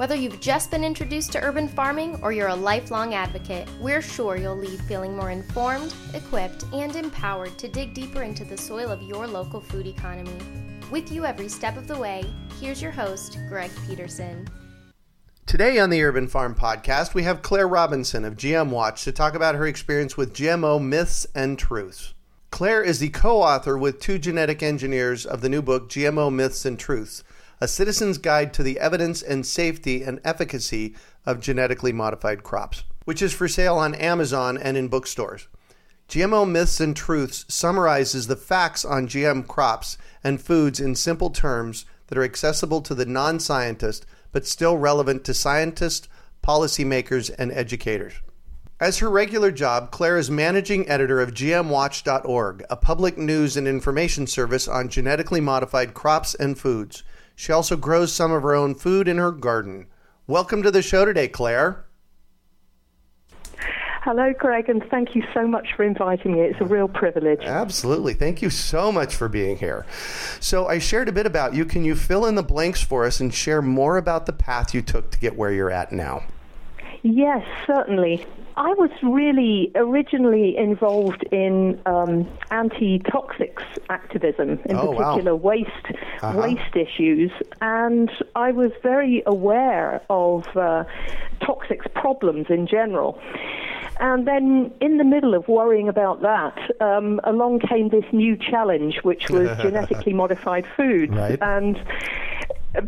Whether you've just been introduced to urban farming or you're a lifelong advocate, we're sure you'll leave feeling more informed, equipped, and empowered to dig deeper into the soil of your local food economy. With you every step of the way, here's your host, Greg Peterson. Today on the Urban Farm Podcast, we have Claire Robinson of GM Watch to talk about her experience with GMO myths and truths. Claire is the co author with two genetic engineers of the new book, GMO Myths and Truths A Citizen's Guide to the Evidence and Safety and Efficacy of Genetically Modified Crops, which is for sale on Amazon and in bookstores. GMO Myths and Truths summarizes the facts on GM crops and foods in simple terms that are accessible to the non scientist but still relevant to scientists, policymakers, and educators. As her regular job, Claire is managing editor of GMWatch.org, a public news and information service on genetically modified crops and foods. She also grows some of her own food in her garden. Welcome to the show today, Claire. Hello, Greg, and thank you so much for inviting me. It's a real privilege. Absolutely. Thank you so much for being here. So, I shared a bit about you. Can you fill in the blanks for us and share more about the path you took to get where you're at now? Yes, certainly. I was really originally involved in um, anti-toxics activism, in Oh, wow. particular waste Uh-huh. waste issues, and I was very aware of uh, toxics problems in general. And then, in the middle of worrying about that, um, along came this new challenge, which was genetically modified food. Right. And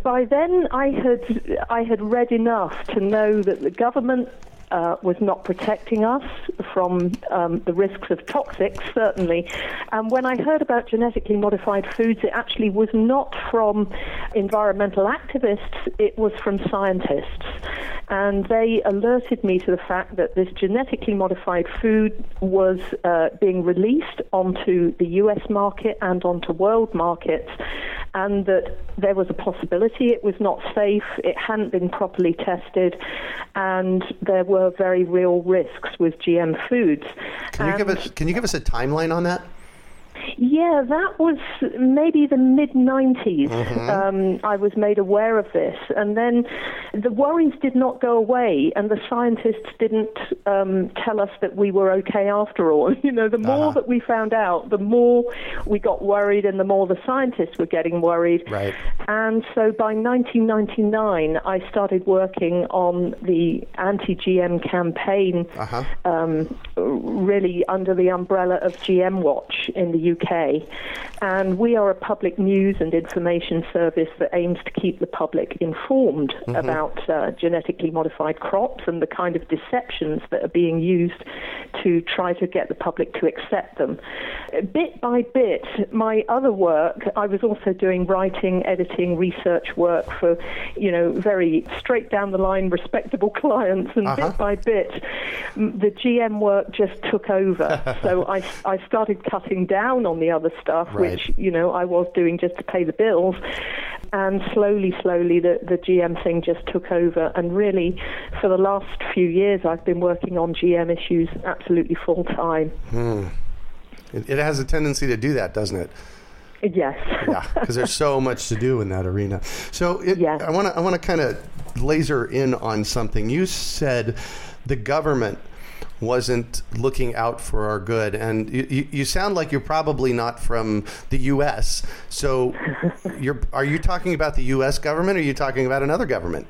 by then, I had I had read enough to know that the government uh, was not protecting us from um, the risks of toxics, certainly. And when I heard about genetically modified foods, it actually was not from environmental activists; it was from scientists. And they alerted me to the fact that this genetically modified food was uh, being released onto the US market and onto world markets, and that there was a possibility it was not safe, it hadn't been properly tested, and there were very real risks with GM foods. Can you give us Can you give us a timeline on that? Yeah, that was maybe the mid 90s. Um, I was made aware of this. And then the worries did not go away, and the scientists didn't um, tell us that we were okay after all. You know, the more that we found out, the more we got worried, and the more the scientists were getting worried. Right. And so by 1999, I started working on the anti GM campaign, Uh-huh. um, really under the umbrella of GM Watch in the UK. And we are a public news and information service that aims to keep the public informed about uh, genetically modified crops and the kind of deceptions that are being used to try to get the public to accept them. Bit by bit, my other work, I was also doing writing, editing, research work for, you know, very straight down the line, respectable clients, and Uh-huh. bit by bit, the GM work just took over. so I, I started cutting down on the other stuff, Right. which, you know, I was doing just to pay the bills. And slowly, slowly, the, the GM thing just took over. And really, for the last few years, I've been working on GM issues absolutely full time. Hmm. It, it has a tendency to do that, doesn't it? Yes. yeah, because there's so much to do in that arena. So it, Yeah. I want to I want to kind of laser in on something. You said the government wasn't looking out for our good, and you, you, sound like you're probably not from the U.S. So you're are you talking about the U.S. government, or are you talking about another government?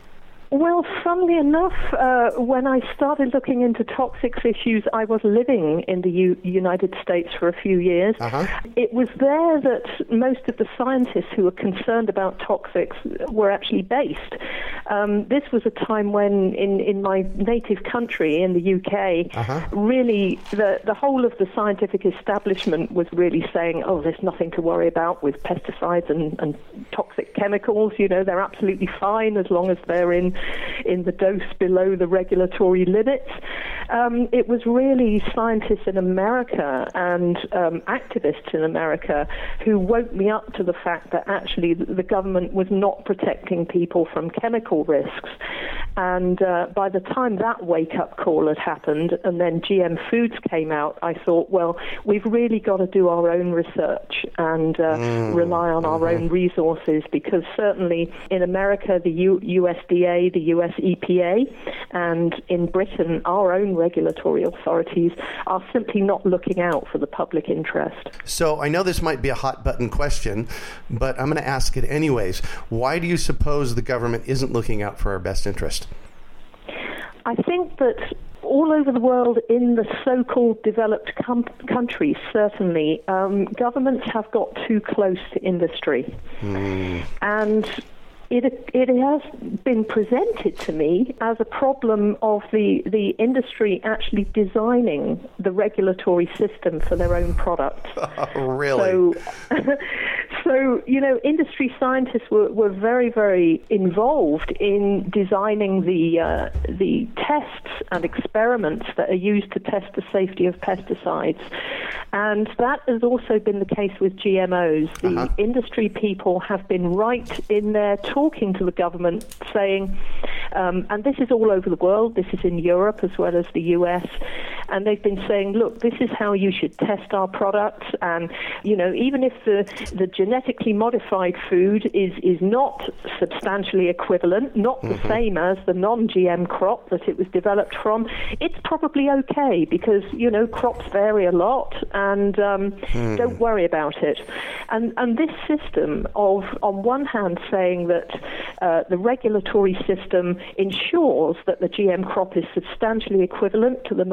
Well, funnily enough, uh, when I started looking into toxics issues, I was living in the U- United States for a few years. Uh-huh. It was there that most of the scientists who were concerned about toxics were actually based. Um, this was a time when, in, in my native country, in the UK, Uh-huh. really the, the whole of the scientific establishment was really saying, oh, there's nothing to worry about with pesticides and, and toxic chemicals. You know, they're absolutely fine as long as they're in, in the dose below the regulatory limits. Um, it was really scientists in America and um, activists in America who woke me up to the fact that actually the government was not protecting people from chemical risks. And uh, by the time that wake up call had happened and then GM Foods came out, I thought, well, we've really got to do our own research and uh, rely on our own resources because certainly in America, the U- USDA, the US EPA, and in Britain, our own regulatory authorities are simply not looking out for the public interest. So I know this might be a hot button question, but I'm going to ask it anyways. Why do you suppose the government isn't looking out for our best interest? I think that all over the world, in the so-called developed com- countries, certainly, um, governments have got too close to industry, and it it has been presented to me as a problem of the the industry actually designing the regulatory system for their own products. Oh, really? So, so you know, industry scientists were, were very, very involved in designing the uh, the tests and experiments that are used to test the safety of pesticides, and that has also been the case with GMOs. The Uh-huh. industry people have been right in there talking to the government, saying, um, and this is all over the world. This is in Europe as well as the US, and they've been saying, look, this is how you should test our products, and you know, even if the the genetically modified food is is not substantially equivalent, not the same as the non-GM crop that it was developed from, it's probably okay because you know crops vary a lot, and um, don't worry about it. And and this system of on one hand saying that uh, the regulatory system ensures that the GM crop is substantially equivalent to the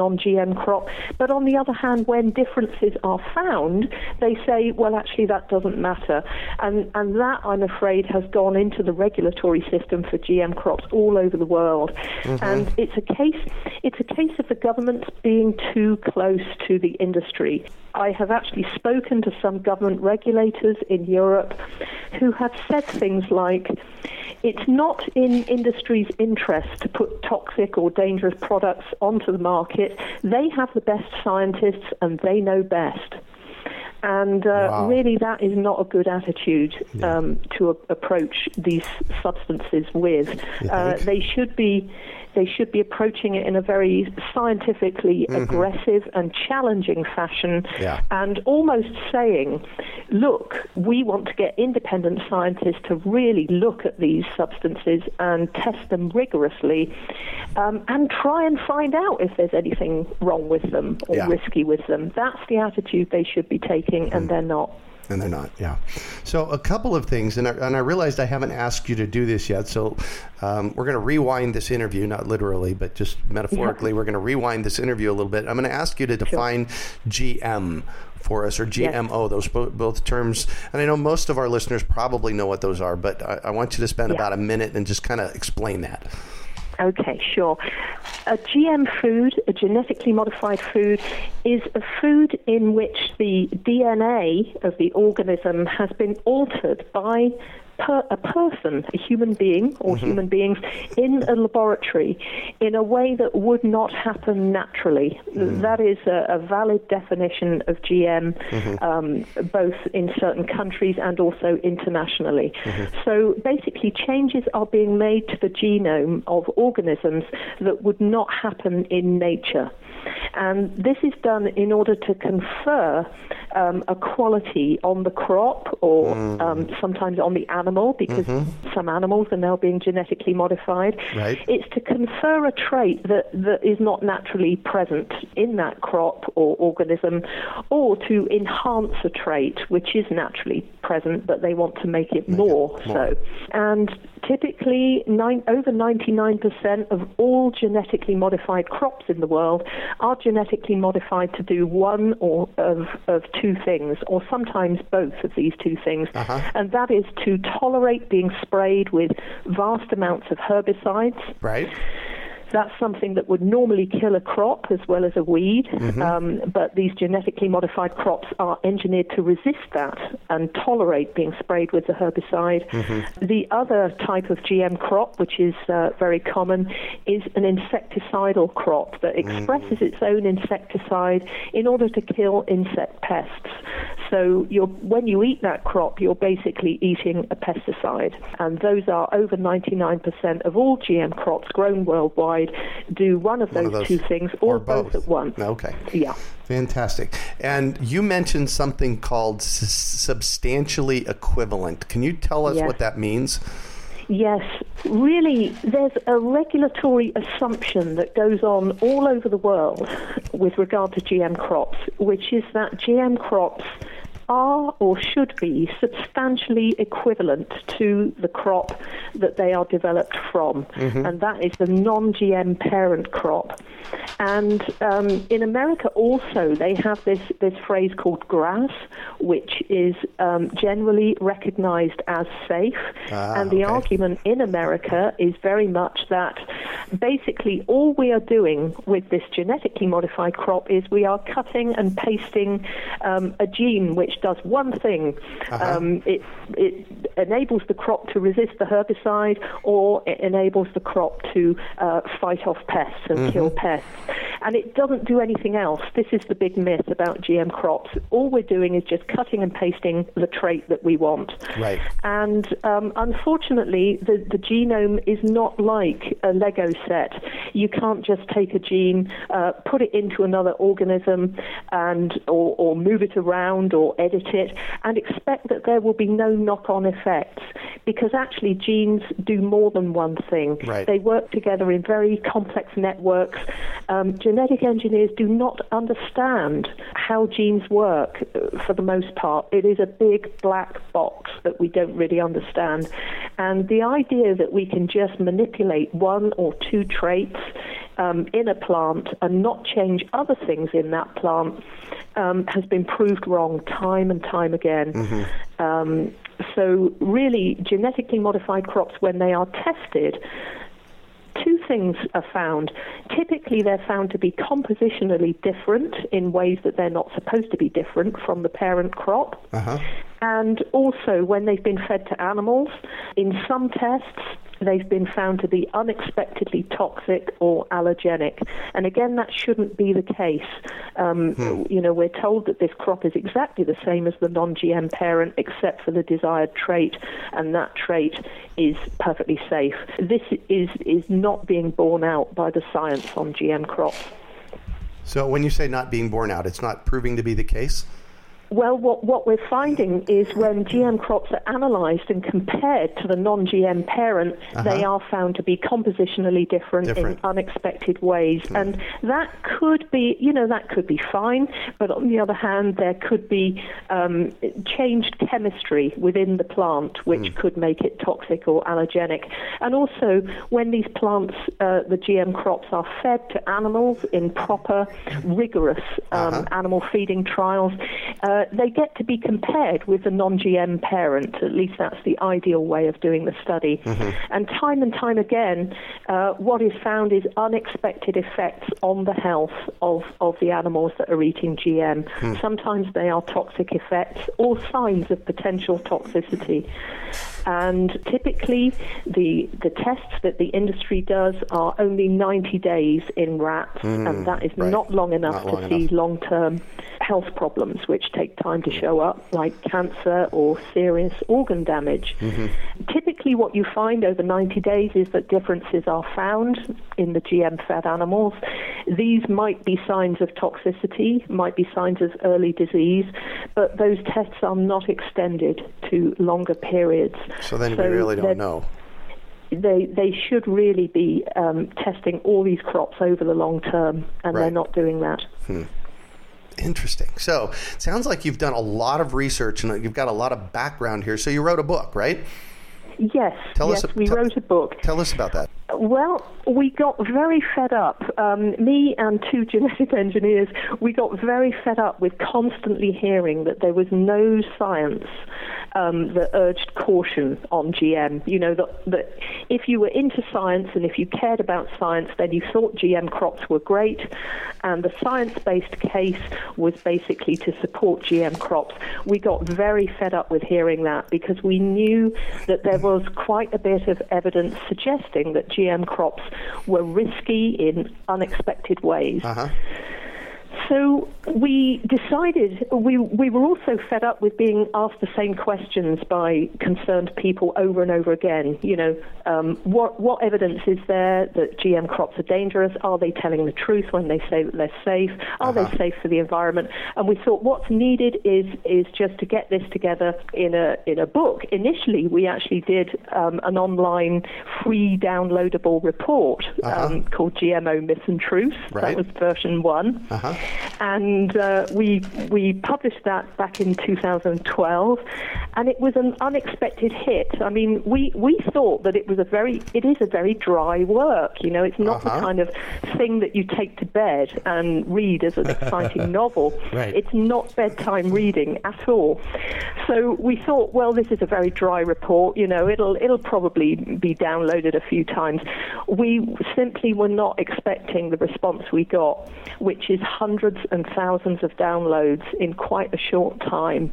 crop, but on the other hand, when differences are found, they say, well, actually that doesn't matter, and and that I'm afraid has gone into the regulatory system for GM crops all over the world, mm-hmm. and it's a case it's a case of the government being too close to the industry. I have actually spoken to some government regulators in Europe who have said things like, it's not in industry's interest to put toxic or dangerous products onto the market. They have the best scientists and they know best. And uh, Wow. really, that is not a good attitude um, to a- approach these substances with. Uh, they should be. They should be approaching it in a very scientifically aggressive and challenging fashion, Yeah. and almost saying, "Look, we want to get independent scientists to really look at these substances and test them rigorously, um, and try and find out if there's anything wrong with them or Yeah. risky with them." That's the attitude they should be taking, and they're not. And they're not, yeah. So a couple of things, and I, and I realized I haven't asked you to do this yet. So um, we're going to rewind this interview, not literally, but just metaphorically. We're going to rewind this interview a little bit. I'm going to ask you to define GM for us, or GMO. Those both, both terms, and I know most of our listeners probably know what those are, but I, I want you to spend Yeah. about a minute and just kind of explain that. Okay, sure. A GM food, a genetically modified food, is a food in which the DNA of the organism has been altered by per, a person, a human being or Mm-hmm. human beings in a laboratory in a way that would not happen naturally. Mm-hmm. That is a, a valid definition of GM, Mm-hmm. um, both in certain countries and also internationally. Mm-hmm. So basically, changes are being made to the genome of organisms that would not happen in nature. And this is done in order to confer um, a quality on the crop or Mm. um, sometimes on the animal because some animals are now being genetically modified. Mm-hmm. Right. It's to confer a trait that, that is not naturally present in that crop or organism or to enhance a trait which is naturally present but they want to make it more more. so. And typically, nine, over 99% of all genetically modified crops in the world are genetically modified to do one or of, of two things, or sometimes both of these two things. Uh-huh. And that is to tolerate being sprayed with vast amounts of herbicides. Right. That's something that would normally kill a crop as well as a weed, Mm-hmm. um, but these genetically modified crops are engineered to resist that and tolerate being sprayed with the herbicide. Mm-hmm. The other type of GM crop, which is uh, very common, is an insecticidal crop that Mm. expresses its own insecticide in order to kill insect pests. So you're, when you eat that crop, you're basically eating a pesticide. And those are over 99% of all GM crops grown worldwide do one of One those, of those, two things or, or both. at once. Okay. Yeah. Fantastic. And you mentioned something called s- substantially equivalent. Can you tell us Yes. what that means? Yes, really, there's a regulatory assumption that goes on all over the world with regard to GM crops, which is that GM crops are or should be substantially equivalent to the crop that they are developed from, and that is the non GM parent crop. And um, in America also, they have this, this phrase called GRAS, which is um, generally recognized as safe. Ah, and the okay. argument in America is very much that basically all we are doing with this genetically modified crop is we are cutting and pasting um, a gene which does one thing. Uh-huh. Um, it, it enables the crop to resist the herbicide or it enables the crop to uh, fight off pests and Mm-hmm. kill pests. And it doesn't do anything else. This is the big myth about GM crops. All we're doing is just cutting and pasting the trait that we want. Right. And um, unfortunately, the, the genome is not like a Lego set. You can't just take a gene, uh, put it into another organism, and or, or move it around or edit it, and expect that there will be no knock-on effects. Because actually, genes do more than one thing. Right. They work together in very complex networks. Um, genetic engineers do not understand how genes work uh, for the most part. It is a big black box that we don't really understand. And the idea that we can just manipulate one or two traits um, in a plant and not change other things in that plant um, has been proved wrong time and time again. Um, so, really, genetically modified crops, when they are tested, two things are found. Typically, they're found to be compositionally different in ways that they're not supposed to be different from the parent crop. Uh-huh. And also, when they've been fed to animals, in some tests, they've been found to be unexpectedly toxic or allergenic. And again, that shouldn't be the case. Um, You know, we're told that this crop is exactly the same as the non GM parent, except for the desired trait, and that trait is perfectly safe. This is, is not being borne out by the science on GM crops. So when you say not being borne out, it's not proving to be the case? Well, what, what we're finding is when GM crops are analysed and compared to the non GM parent, they are found to be compositionally different, Different. in unexpected ways. And that could be, you know, that could be fine. But on the other hand, there could be um, changed chemistry within the plant, which could make it toxic or allergenic. And also, when these plants, uh, the GM crops, are fed to animals in proper, rigorous um, animal feeding trials, uh, Uh, they get to be compared with the non GM parent. At least that's the ideal way of doing the study. Mm-hmm. And time and time again, uh, what is found is unexpected effects on the health of, of the animals that are eating GM. Hmm. Sometimes they are toxic effects or signs of potential toxicity. And typically, the the tests that the industry does are only 90 days in rats, and hmm, that is right. not long enough Not long to see long term health problems, which take time to show up, like cancer or serious organ damage. Mm-hmm. Typically, what you find over 90 days is that differences are found in the GM fed animals. These might be signs of toxicity, might be signs of early disease, but those tests are not extended to longer periods. So then we really don't know. They, they should really be um, testing all these crops over the long term, and Right. they're not doing that. Interesting. So, sounds like you've done a lot of research and you've got a lot of background here. So, you wrote a book, right? Yes, Tell yes, a- we tell- wrote a book. Tell us about that. Well, we got very fed up. Um, me and two genetic engineers, we got very fed up with constantly hearing that there was no science um, that urged caution on GM. You know, that, that if you were into science and if you cared about science, then you thought GM crops were great. And the science based case was basically to support GM crops. We got very fed up with hearing that because we knew that there was quite a bit of evidence suggesting that GM crops were risky in unexpected ways. Uh huh. So we decided we we were also fed up with being asked the same questions by concerned people over and over again. You know, um, what what evidence is there that GM crops are dangerous? Are they telling the truth when they say that they're safe? Are Uh-huh. they safe for the environment? And we thought what's needed is is just to get this together in a in a book. Initially, we actually did um, an online free downloadable report um, called GMO Myths and Truths. Right. That was version one Uh-huh. and uh, we we published that back in 2012, and it was an unexpected hit. I mean, we we thought that it was a very it is a very dry work. You know, it's not Uh-huh. the kind of thing that you take to bed and read as an exciting novel. Right. It's not bedtime reading at all. So we thought, well, this is a very dry report. You know, it'll it'll probably be downloaded a few times. We simply were not expecting the response we got, which is hundreds and thousands of downloads in quite a short time.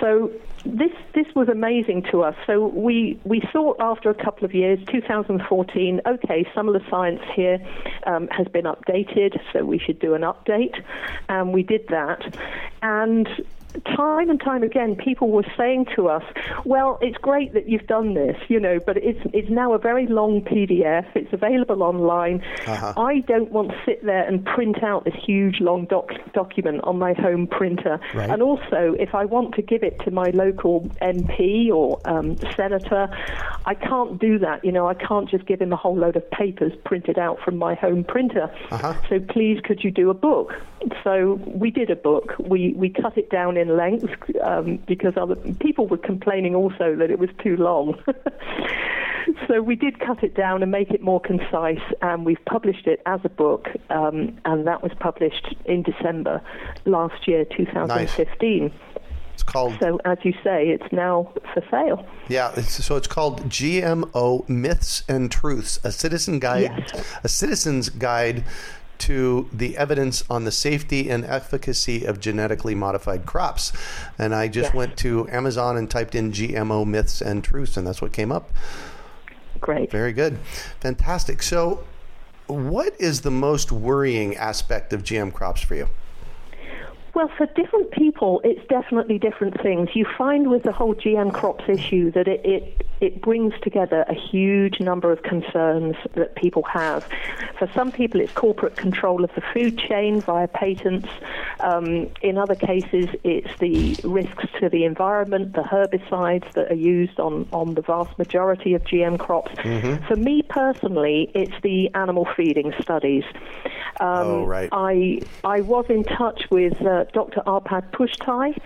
So this this was amazing to us. So we we thought after a couple of years, 2014, okay, some of the science here um, has been updated, so we should do an update, and we did that, and. Time and time again, people were saying to us, "Well, it's great that you've done this, you know, but it's it's now a very long PDF. It's available online. I don't want to sit there and print out this huge long doc- document on my home printer. Right. And also, if I want to give it to my local MP or um, senator, I can't do that. You know, I can't just give him a whole load of papers printed out from my home printer. Uh-huh. So please, could you do a book? So we did a book. We we cut it down in length um, because other people were complaining also that it was too long. So we did cut it down and make it more concise, and we've published it as a book, um, and that was published in December last year, 2015. It's called So, as you say, it's now for sale. Yeah, it's, so it's called GMO Myths and Truths: A Citizen Guide, Yes. a Citizen's Guide to the Evidence on the Safety and Efficacy of Genetically Modified Crops. And I just Yes. went to Amazon and typed in GMO Myths and Truths, and that's what came up. Great. Very good, fantastic. So, what is the most worrying aspect of GM crops for you? Well, for different people, it's definitely different things. You find with the whole GM crops issue that it, it, it brings together a huge number of concerns that people have. For some people, it's corporate control of the food chain via patents. Um, in other cases, it's the risks to the environment, the herbicides that are used on, on the vast majority of GM crops. For me personally, it's the animal feeding studies. Um, Oh, right. I I was in touch with uh, Dr. Arpad Pusztai,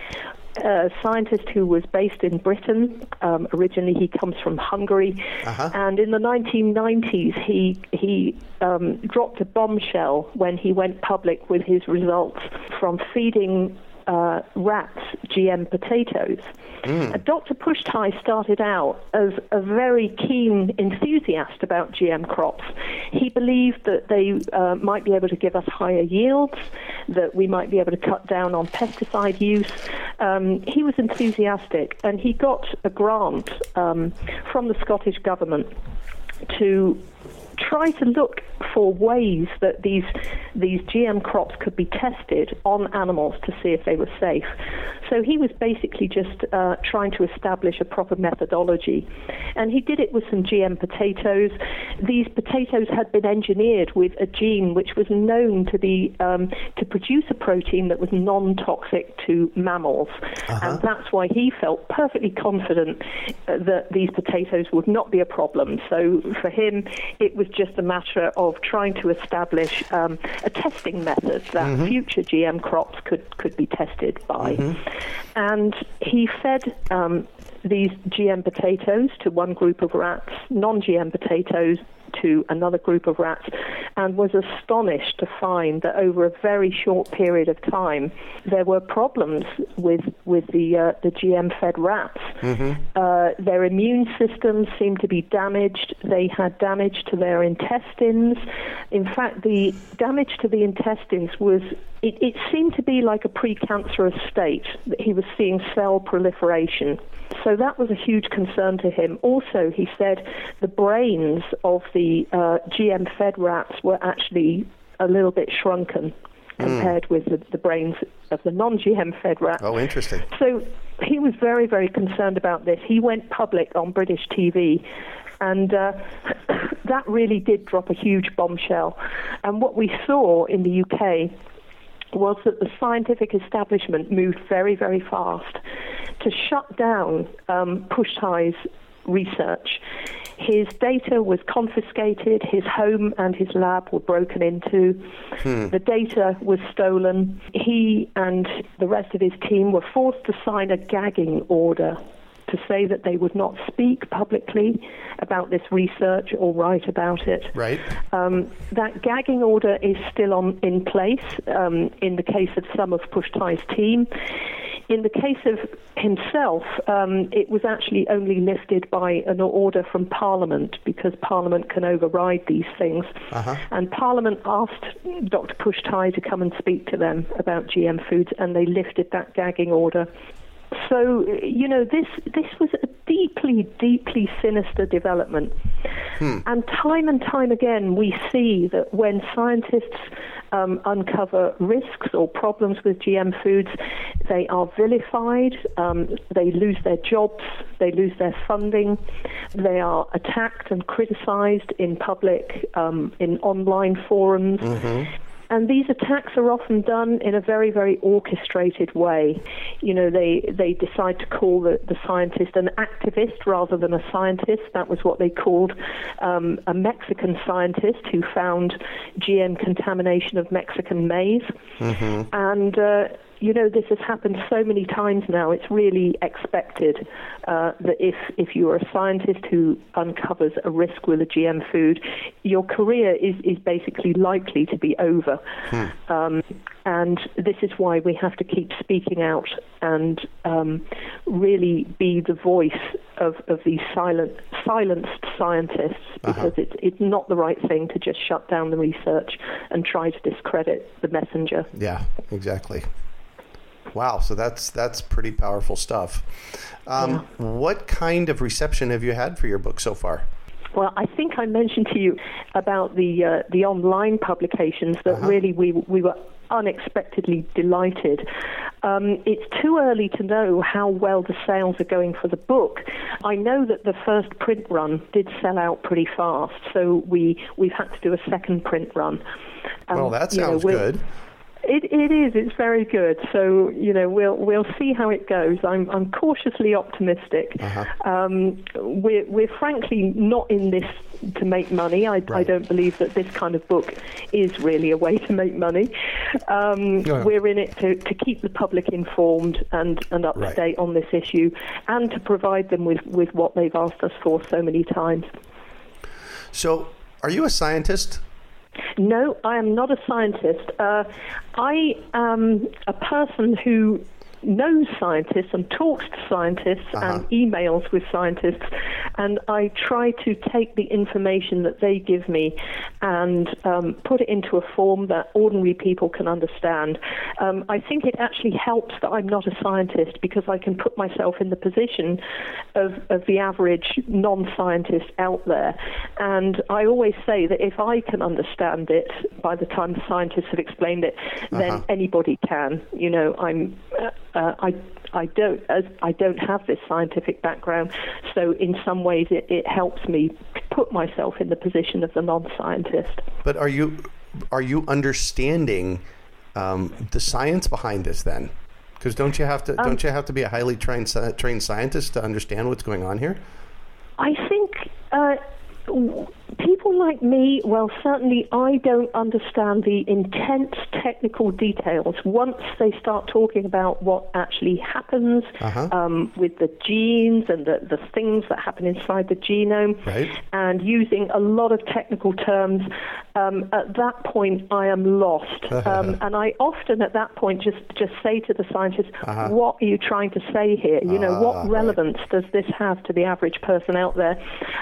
a scientist who was based in Britain. Um, originally, he comes from Hungary, Uh-huh. and in the 1990s, he he um, dropped a bombshell when he went public with his results from feeding. Uh, rats GM potatoes. Uh, Dr. Pusztai started out as a very keen enthusiast about GM crops. He believed that they uh, might be able to give us higher yields, that we might be able to cut down on pesticide use, um, he was enthusiastic and he got a grant um, from the Scottish government to try to look for ways that these these GM crops could be tested on animals to see if they were safe. So he was basically just uh, trying to establish a proper methodology, and he did it with some GM potatoes. These potatoes had been engineered with a gene which was known to be um, to produce a protein that was non-toxic to mammals, uh-huh. and that's why he felt perfectly confident uh, that these potatoes would not be a problem. So for him, it was just a matter of trying to establish um, a testing method that mm-hmm. future GM crops could, could be tested by. Mm-hmm. And he fed um, these GM potatoes to one group of rats, non GM potatoes to another group of rats and was astonished to find that over a very short period of time there were problems with with the uh, the GM fed rats. Mm-hmm. Uh, their immune systems seemed to be damaged. They had damage to their intestines. In fact, the damage to the intestines was it, it seemed be like a precancerous state. That he was seeing cell proliferation. So that was a huge concern to him. Also, he said the brains of the uh, GM fed rats were actually a little bit shrunken hmm. compared mm. with the, the, brains of the non GM fed rats. Oh, interesting. So he was very, very concerned about this. He went public on British TV. And uh, that really did drop a huge bombshell. And what we saw in the UK was that the scientific establishment moved very, very fast to shut down um, Pusztai's research. His data was confiscated, his home and his lab were broken into, hmm. the data was stolen. He and the rest of his team were forced to sign a gagging order to say that they would not speak publicly about this research or write about it. Right. Um, that gagging order is still on in place um, in the case of some of Pusztai's team. In the case of himself, um, it was actually only lifted by an order from Parliament because Parliament can override these things. Uh-huh. And Parliament asked Dr. Pushti to come and speak to them about GM foods, and they lifted that gagging order. So, you know, this, this was a deeply, deeply sinister development. Hmm. And time and time again, we see that when scientists um, uncover risks or problems with GM foods, they are vilified, um, they lose their jobs, they lose their funding, they are attacked and criticized in public, um, in online forums. Mm-hmm. And these attacks are often done in a very, very orchestrated way. You know, they, they decide to call the, the scientist an activist rather than a scientist. That was what they called um, a Mexican scientist who found GM contamination of Mexican maize. Mm-hmm. And uh, you know, this has happened so many times now. It's really expected uh, that if if you are a scientist who uncovers a risk with a GM food, your career is is basically likely to be over. Hmm. Um, and this is why we have to keep speaking out and um, really be the voice of, of these silent, silenced scientists uh-huh. because uh-huh. it's, it's not the right thing to just shut down the research and try to discredit the messenger. Yeah, exactly. Wow, so that's that's pretty powerful stuff. Um, yeah. What kind of reception have you had for your book so far? Well, I think I mentioned to you about the uh, the online publications that uh-huh. really we we were unexpectedly delighted. Um, it's too early to know how well the sales are going for the book. I know that the first print run did sell out pretty fast, so we we've had to do a second print run. Um, well, that sounds you know, good. It, it is. It's very good. So you know, we'll we'll see how it goes. I'm I'm cautiously optimistic. Uh-huh. Um, we're we're frankly not in this to make money. I, right. I don't believe that this kind of book is really a way to make money. Um, yeah. We're in it to, to keep the public informed and, and up right. to date on this issue, and to provide them with, with what they've asked us for so many times. So, are you a scientist? No, I am not a scientist. Uh, I am a person who knows scientists and talks to scientists Uh-huh. and emails with scientists, and I try to take the information that they give me and um, put it into a form that ordinary people can understand. Um, I think it actually helps that I'm not a scientist because I can put myself in the position of, of the average non scientist out there. And I always say that if I can understand it by the time the scientists have explained it, then Uh-huh. anybody can. You know, I'm, uh, uh, I, I don't, as I don't have this scientific background, so in some ways it, it helps me put myself in the position of the non-scientist. But are you are you understanding um, the science behind this then? Because don't you have to don't you have to be a highly trained trained scientist to understand what's going on here? I think uh, people like me, well, certainly I don't understand the intense technical details. Once they start talking about what actually happens Uh-huh. um, with the genes and the, the things that happen inside the genome, Right. and using a lot of technical terms, um, at that point I am lost. um, and I often at that point just, just say to the scientists, what are you trying to say here? You know, Uh-huh. Ah, what right. relevance does this have to the average person out there?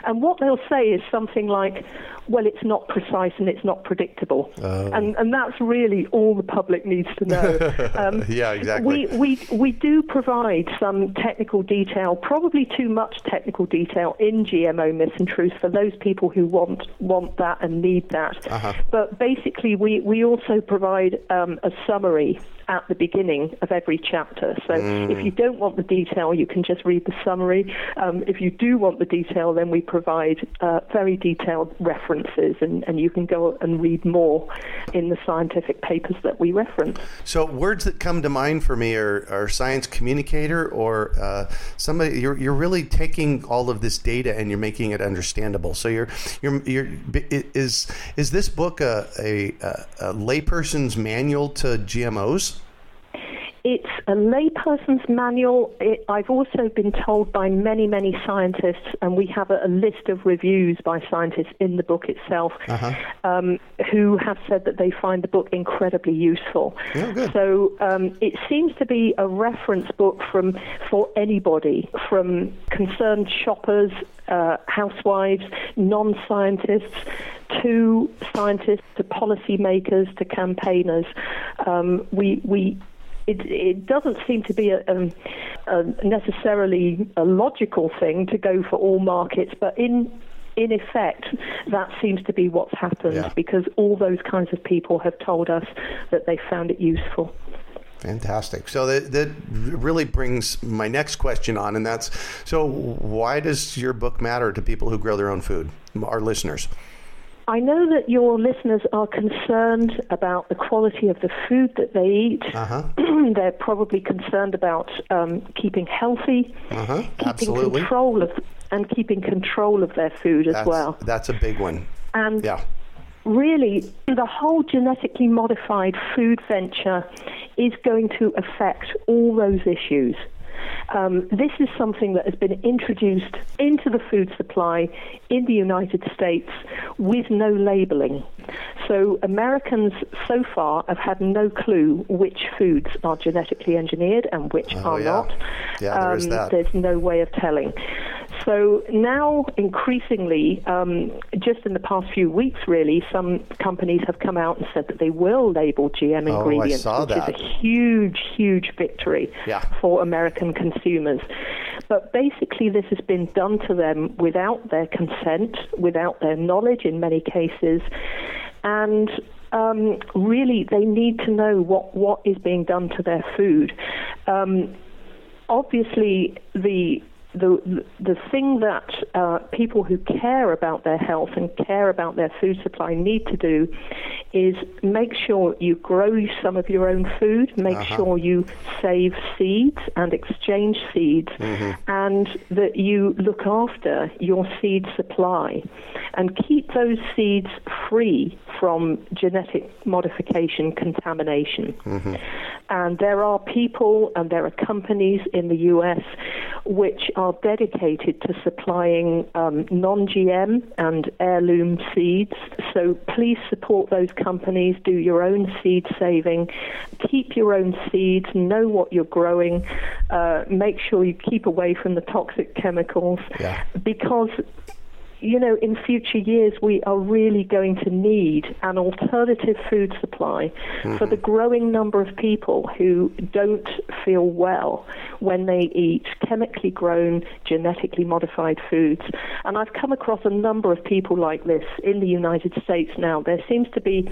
And what they'll say is something like, well, it's not precise and it's not predictable. Oh. And, and that's really all the public needs to know. Um, Yeah, exactly. We, we, we do provide some technical detail, probably too much technical detail in GMO Myths and Truths for those people who want, want that and need that. Uh-huh. But basically, we, we also provide um, a summary at the beginning of every chapter. So Mm. if you don't want the detail, you can just read the summary. Um, if you do want the detail, then we provide uh, very detailed references, and, and you can go and read more in the scientific papers that we reference. So words that come to mind for me are, are science communicator or uh, somebody. You're, you're really taking all of this data and you're making it understandable. So you're you're, you're is is this book a, a, a layperson's manual to GMOs? It's a layperson's manual. It, I've also been told by many, many scientists, and we have a, a list of reviews by scientists in the book itself, um, who have said that they find the book incredibly useful. Oh, good. So um, it seems to be a reference book from for anybody, from concerned shoppers, uh, housewives, non-scientists, to scientists, to policymakers, to campaigners. Um, we we it, it doesn't seem to be a, um, a necessarily a logical thing to go for all markets, but in in effect, that seems to be what's happened Yeah. because all those kinds of people have told us that they found it useful. Fantastic. So that, that really brings my next question on, and that's so why does your book matter to people who grow their own food, our listeners? I know that your listeners are concerned about the quality of the food that they eat. Uh-huh. They're probably concerned about um, keeping healthy, Uh-huh. keeping Absolutely. control of, and keeping control of their food as That's, well. that's a big one. And Yeah. really, the whole genetically modified food venture is going to affect all those issues. Um, this is something that has been introduced into the food supply in the United States with no labeling. So Americans so far have had no clue which foods are genetically engineered and which Oh, are yeah. not. Yeah, there is Um, that. There's no way of telling. So now, increasingly, um, just in the past few weeks, really, some companies have come out and said that they will label GM Oh, ingredients, which that. is a huge, huge victory Yeah. for American consumers. But basically, this has been done to them without their consent, without their knowledge in many cases, and um, really, they need to know what, what is being done to their food. Um, obviously the the the thing that uh, people who care about their health and care about their food supply need to do is make sure you grow some of your own food, make sure you save seeds and exchange seeds, and that you look after your seed supply. And keep those seeds free from genetic modification contamination. And there are people and there are companies in the US which are dedicated to supplying um, non GM and heirloom seeds. So please support those companies, do your own seed saving, keep your own seeds, know what you're growing, uh, make sure you keep away from the toxic chemicals Yeah. because you know, in future years, we are really going to need an alternative food supply for the growing number of people who don't feel well when they eat chemically grown, genetically modified foods. And I've come across a number of people like this in the United States now. There seems to be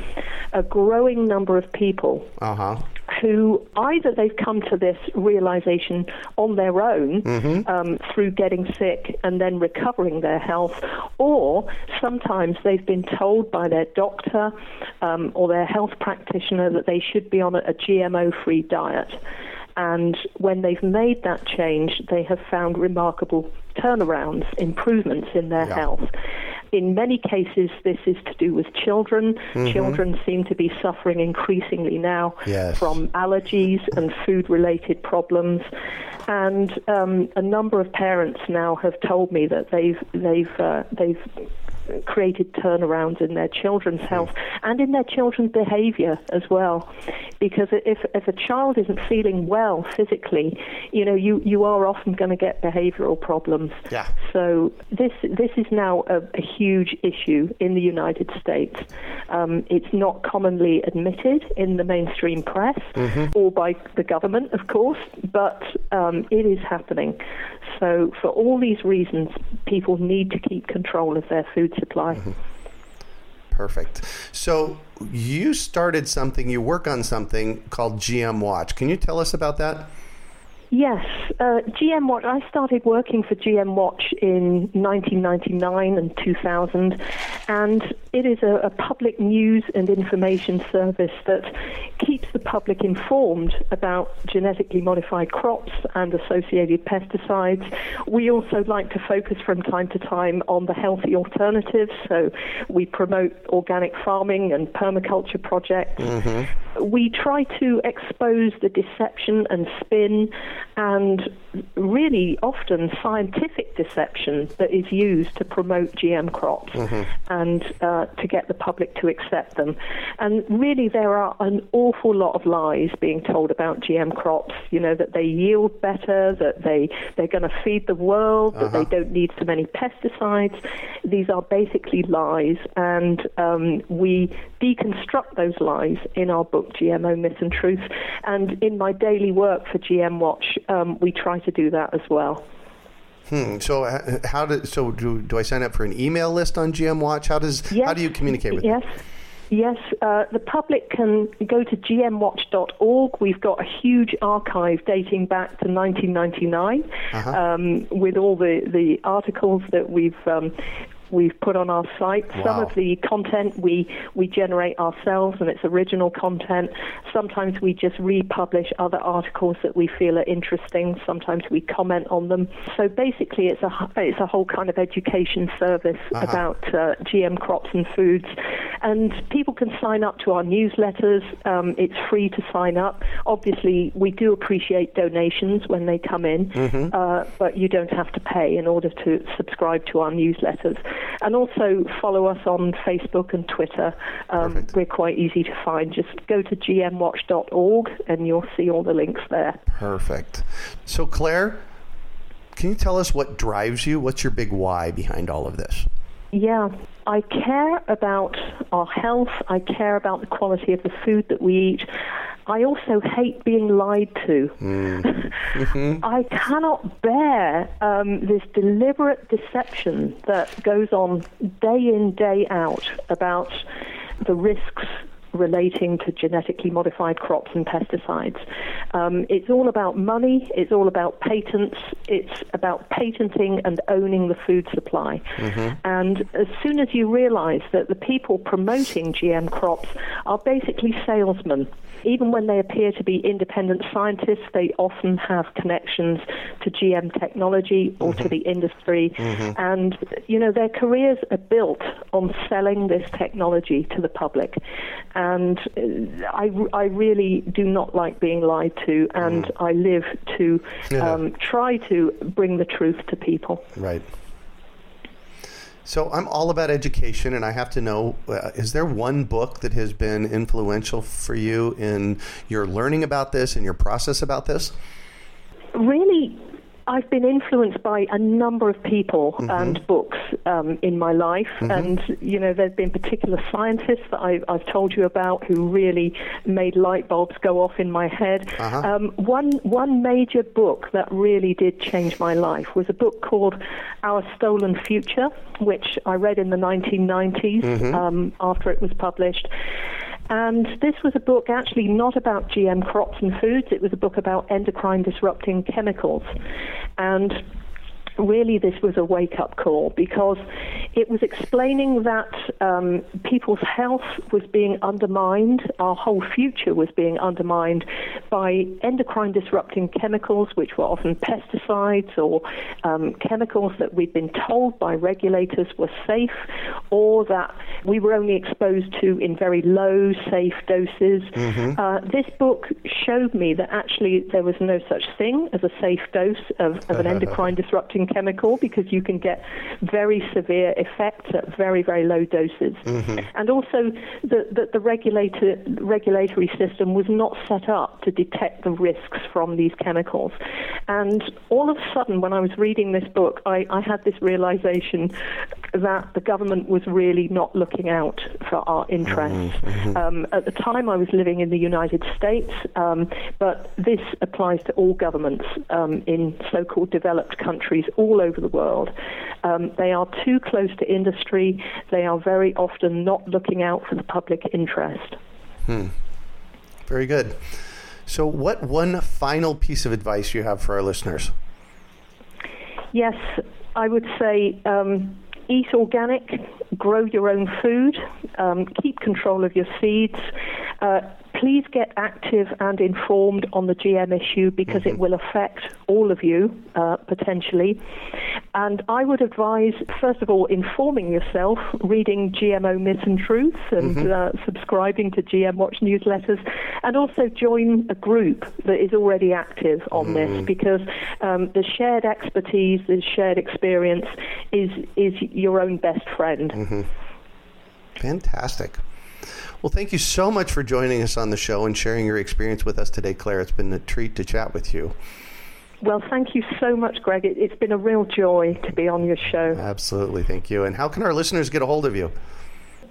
a growing number of people Uh huh. Who either they've come to this realization on their own um, through getting sick and then recovering their health, or sometimes they've been told by their doctor um, or their health practitioner that they should be on a, a GMO free diet. And when they've made that change, they have found remarkable turnarounds, improvements in their Yeah. health. In many cases, this is to do with children. Children seem to be suffering increasingly now Yes. from allergies and food related problems. And um, a number of parents now have told me that they've, they've, uh, they've created turnarounds in their children's health and in their children's behavior as well. Because if, if a child isn't feeling well physically, you know, you, you are often going to get behavioral problems. Yeah. So this this is now a, a huge issue in the United States. Um, it's not commonly admitted in the mainstream press or by the government, of course, but um, it is happening. So for all these reasons, people need to keep control of their food supply. Mm-hmm. Perfect. So you started something, you work on something called GM Watch. Can you tell us about that? Yes, uh, GM Watch. I started working for GM Watch in 1999 and 2000, and it is a, a public news and information service that keeps the public informed about genetically modified crops and associated pesticides. We also like to focus from time to time on the healthy alternatives, so we promote organic farming and permaculture projects. We try to expose the deception and spin and really often scientific deception that is used to promote GM crops and uh, to get the public to accept them. And really, there are an awful lot of lies being told about GM crops. You know that they yield better, that they they're going to feed the world, that they don't need so many pesticides. These are basically lies, and um, we deconstruct those lies in our book GMO Myth and Truth. And in my daily work for GM Watch, um, we try to do that as well. Hmm. So uh, how do so do, do I sign up for an email list on GM Watch? How does how do you communicate with Yes. Yes, uh, the public can go to gmwatch.org. We've got a huge archive dating back to 1999 Uh-huh. um, with all the, the articles that we've um, we've put on our site. Some of the content we we generate ourselves, and it's original content. Sometimes we just republish other articles that we feel are interesting. Sometimes we comment on them. So basically, it's a it's a whole kind of education service about uh, GM crops and foods, and people can sign up to our newsletters. Um, it's free to sign up. Obviously, we do appreciate donations when they come in, uh, but you don't have to pay in order to subscribe to our newsletters. And also follow us on Facebook and Twitter. Um, we're quite easy to find. Just go to gmwatch.org and you'll see all the links there. Perfect. So Claire, can you tell us what drives you? What's your big why behind all of this? Yeah, I care about our health. I care about the quality of the food that we eat. I also hate being lied to. I cannot bear um, this deliberate deception that goes on day in, day out about the risks relating to genetically modified crops and pesticides. Um, it's all about money, it's all about patents, it's about patenting and owning the food supply. Mm-hmm. And as soon as you realize that the people promoting GM crops are basically salesmen, even when they appear to be independent scientists, they often have connections to GM technology or to mm-hmm. the industry. Mm-hmm. And, you know, their careers are built on selling this technology to the public. and uh, I, I really do not like being lied to, and I live to Yeah. um, try to bring the truth to people. Right. So I'm all about education, and I have to know: uh, is there one book that has been influential for you in your learning about this and your process about this? really I've been influenced by a number of people Mm-hmm. and books um, in my life, and you know there's been particular scientists that I, I've told you about who really made light bulbs go off in my head. Uh-huh. Um, one one major book that really did change my life was a book called Our Stolen Future, which I read in the 1990s Mm-hmm. um, after it was published. And this was a book actually not about GM crops and foods, it was a book about endocrine disrupting chemicals. And really this was a wake up call because it was explaining that um, people's health was being undermined, our whole future was being undermined by endocrine disrupting chemicals, which were often pesticides or um, chemicals that we'd been told by regulators were safe or that we were only exposed to in very low, safe doses. Uh, this book showed me that actually there was no such thing as a safe dose of, of an endocrine disrupting chemical because you can get very severe effects at very, very low doses. And also, that the, the regulator, regulatory system was not set up to detect the risks from these chemicals. And all of a sudden, when I was reading this book, I, I had this realization that the government was really not looking out for our interests. Um, at the time, I was living in the United States, um, but this applies to all governments um, in so called developed countries all over the world. Um, they are too close to industry, they are very often not looking out for the public interest. Very good. So, what one final piece of advice you have for our listeners? Yes, I would say um, eat organic, grow your own food, um, keep control of your seeds. Uh, please get active and informed on the GM issue because it will affect all of you uh, potentially. And I would advise, first of all, informing yourself, reading GMO Myths and Truths, and uh, subscribing to GM Watch newsletters, and also join a group that is already active on this because um, the shared expertise, the shared experience is, is your own best friend. Fantastic. Well, thank you so much for joining us on the show and sharing your experience with us today, Claire. It's been a treat to chat with you. Well, thank you so much, Greg. It, it's been a real joy to be on your show. Absolutely. Thank you. And how can our listeners get a hold of you?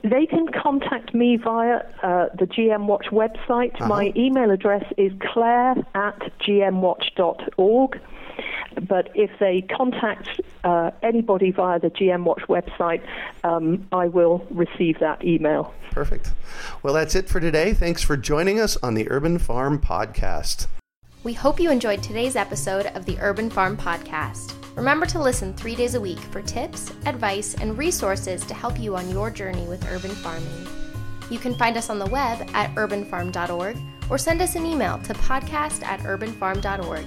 They can contact me via uh, the GM Watch website. My email address is claire at gmwatch.org. But if they contact uh, anybody via the GM Watch website, um, I will receive that email. Perfect. Well, that's it for today. Thanks for joining us on the Urban Farm Podcast. We hope you enjoyed today's episode of the Urban Farm Podcast. Remember to listen three days a week for tips, advice, and resources to help you on your journey with urban farming. You can find us on the web at urbanfarm.org or send us an email to podcast at urbanfarm.org.